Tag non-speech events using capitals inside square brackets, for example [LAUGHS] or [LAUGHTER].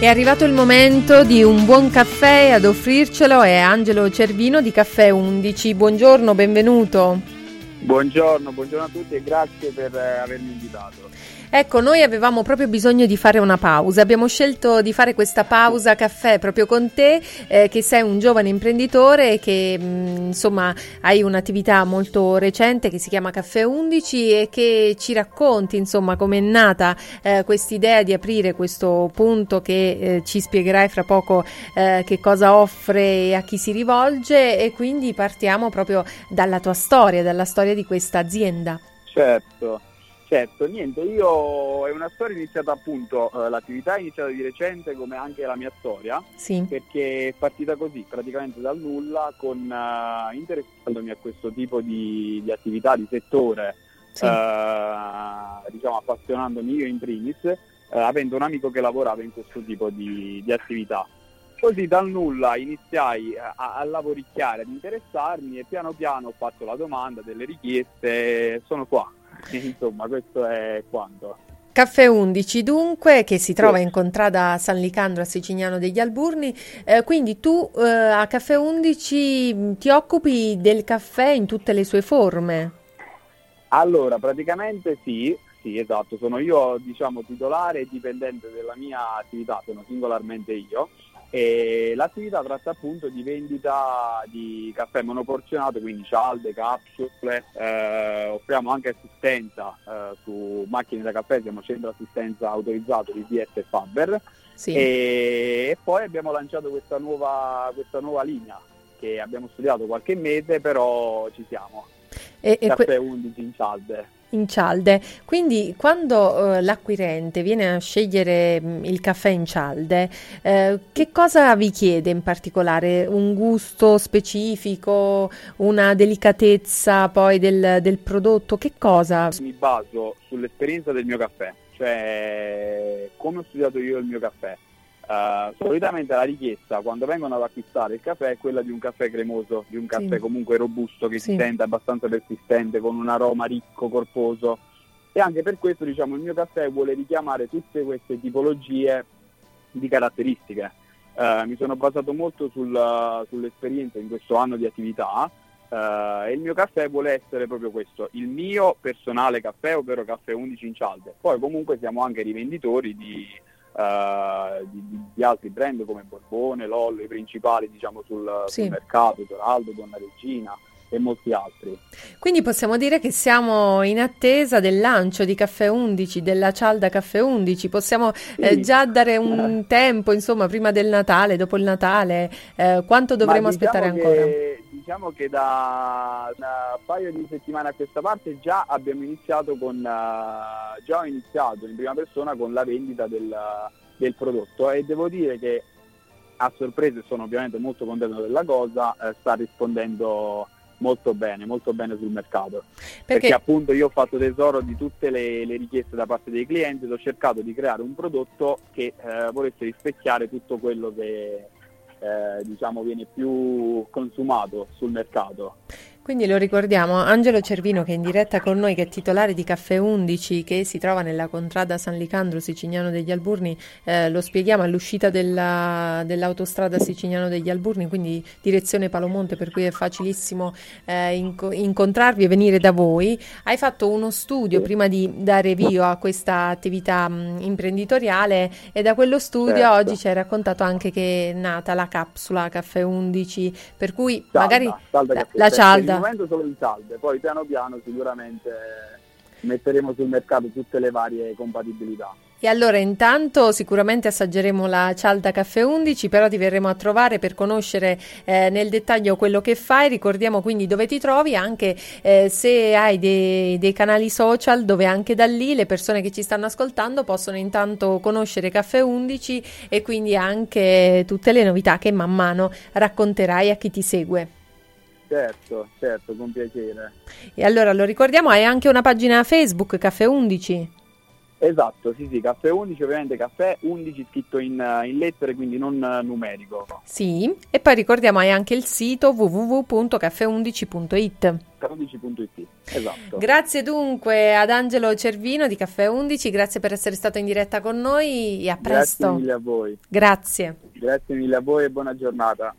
È arrivato il momento di un buon caffè ad offrircelo è Angelo Cervino di Caffè 11. Buongiorno, benvenuto. Buongiorno, buongiorno a tutti e grazie per eh, avermi invitato. Ecco, noi avevamo proprio bisogno di fare una pausa. Abbiamo scelto di fare questa pausa caffè proprio con te, eh, che sei un giovane imprenditore che mh, mm, insomma hai un'attività molto recente che si chiama Caffè 11 e che ci racconti insomma come è nata eh, quest'idea di aprire questo punto che eh, ci spiegherai fra poco eh, che cosa offre e a chi si rivolge e quindi partiamo proprio dalla tua storia, dalla storia di questa azienda. Certo. Certo, niente, io è una storia iniziata appunto, eh, l'attività è iniziata di recente come anche la mia storia, sì. perché è partita così, praticamente dal nulla, con uh, interessandomi a questo tipo di, di attività, di settore, sì. uh, diciamo appassionandomi io in primis, uh, avendo un amico che lavorava in questo tipo di, di attività. Così dal nulla iniziai a, a, lavoricchiare, ad interessarmi e piano piano ho fatto la domanda, delle richieste, sono qua [LAUGHS] Insomma, questo è quanto. Caffè 11 dunque, che si trova in contrada San Licandro a Sicignano degli Alburni, eh, quindi tu eh, a Caffè 11 ti occupi del caffè in tutte le sue forme? Allora, praticamente sì, sì esatto, sono io diciamo titolare e dipendente della mia attività, sono singolarmente io e l'attività tratta appunto di vendita di caffè monoporzionato, quindi cialde, capsule, eh, offriamo anche assistenza eh, su macchine da caffè, siamo centro assistenza autorizzato di DS e Faber sì. e, e, poi abbiamo lanciato questa nuova, questa nuova linea che abbiamo studiato qualche mese, però ci siamo. E, caffè que- 11 in cialde in cialde. Quindi quando eh, l'acquirente viene a scegliere mm, il caffè in cialde, eh, che cosa vi chiede in particolare? Un gusto specifico, una delicatezza poi del, del prodotto? Che cosa? Mi baso sull'esperienza del mio caffè, cioè come ho studiato io il mio caffè. Uh, solitamente la richiesta quando vengono ad acquistare il caffè è quella di un caffè cremoso, di un caffè sì. comunque robusto che sì. si sente abbastanza persistente, con un aroma ricco, corposo. E anche per questo diciamo, il mio caffè vuole richiamare tutte queste tipologie di caratteristiche. Uh, mi sono basato molto sul, sull'esperienza in questo anno di attività uh, e il mio caffè vuole essere proprio questo, il mio personale caffè, ovvero caffè 11 in cialde. Poi comunque siamo anche rivenditori di Uh, di, di, altri brand come Borbone, Lollo, i principali diciamo, sul, sì. sul mercato, Toraldo, Donna Regina e molti altri. Quindi possiamo dire che siamo in attesa del lancio di Caffè 11, della cialda Caffè 11, possiamo sì. eh, già dare un tempo, insomma, prima del Natale, dopo il Natale, eh, quanto dovremo diciamo aspettare ancora? Diciamo che da, un paio di settimane a questa parte già abbiamo iniziato con, uh, già ho iniziato in prima persona con la vendita del, del prodotto e devo dire che a sorpresa sono ovviamente molto contento della cosa, eh, sta rispondendo molto bene, molto bene sul mercato. Perché, Perché appunto io ho fatto tesoro di tutte le, le, richieste da parte dei clienti ed ho cercato di creare un prodotto che eh, volesse rispecchiare tutto quello che eh, diciamo viene più consumato sul mercato. Quindi lo ricordiamo, Angelo Cervino che è in diretta con noi, che è titolare di Caffè 11, che si trova nella contrada San Licandro Sicignano degli Alburni, eh, lo spieghiamo all'uscita della, dell'autostrada Sicignano degli Alburni, quindi direzione Palomonte, per cui è facilissimo eh, inco- incontrarvi e venire da voi. Hai fatto uno studio prima di dare via a questa attività mh, imprenditoriale e da quello studio certo. oggi ci hai raccontato anche che è nata la capsula Caffè 11, per cui salda, magari salda la, la cialda momento solo in salde, poi piano piano sicuramente metteremo sul mercato tutte le varie compatibilità. E allora intanto sicuramente assaggeremo la cialda caffè 11, però ti verremo a trovare per conoscere eh, nel dettaglio quello che fai. Ricordiamo quindi dove ti trovi, anche eh, se hai dei, dei, canali social dove anche da lì le persone che ci stanno ascoltando possono intanto conoscere caffè 11 e quindi anche tutte le novità che man mano racconterai a chi ti segue. Certo, certo, con piacere. E allora lo ricordiamo, hai anche una pagina Facebook, Caffè 11. Esatto, sì, sì, caffè 11, ovviamente caffè 11 scritto in, in lettere, quindi non numerico. Sì, e poi ricordiamo hai anche il sito www.caffè11.it. Caffè11.it. Esatto. Grazie dunque ad Angelo Cervino di Caffè 11, grazie per essere stato in diretta con noi e a presto. Grazie mille a voi. Grazie. Grazie mille a voi e buona giornata.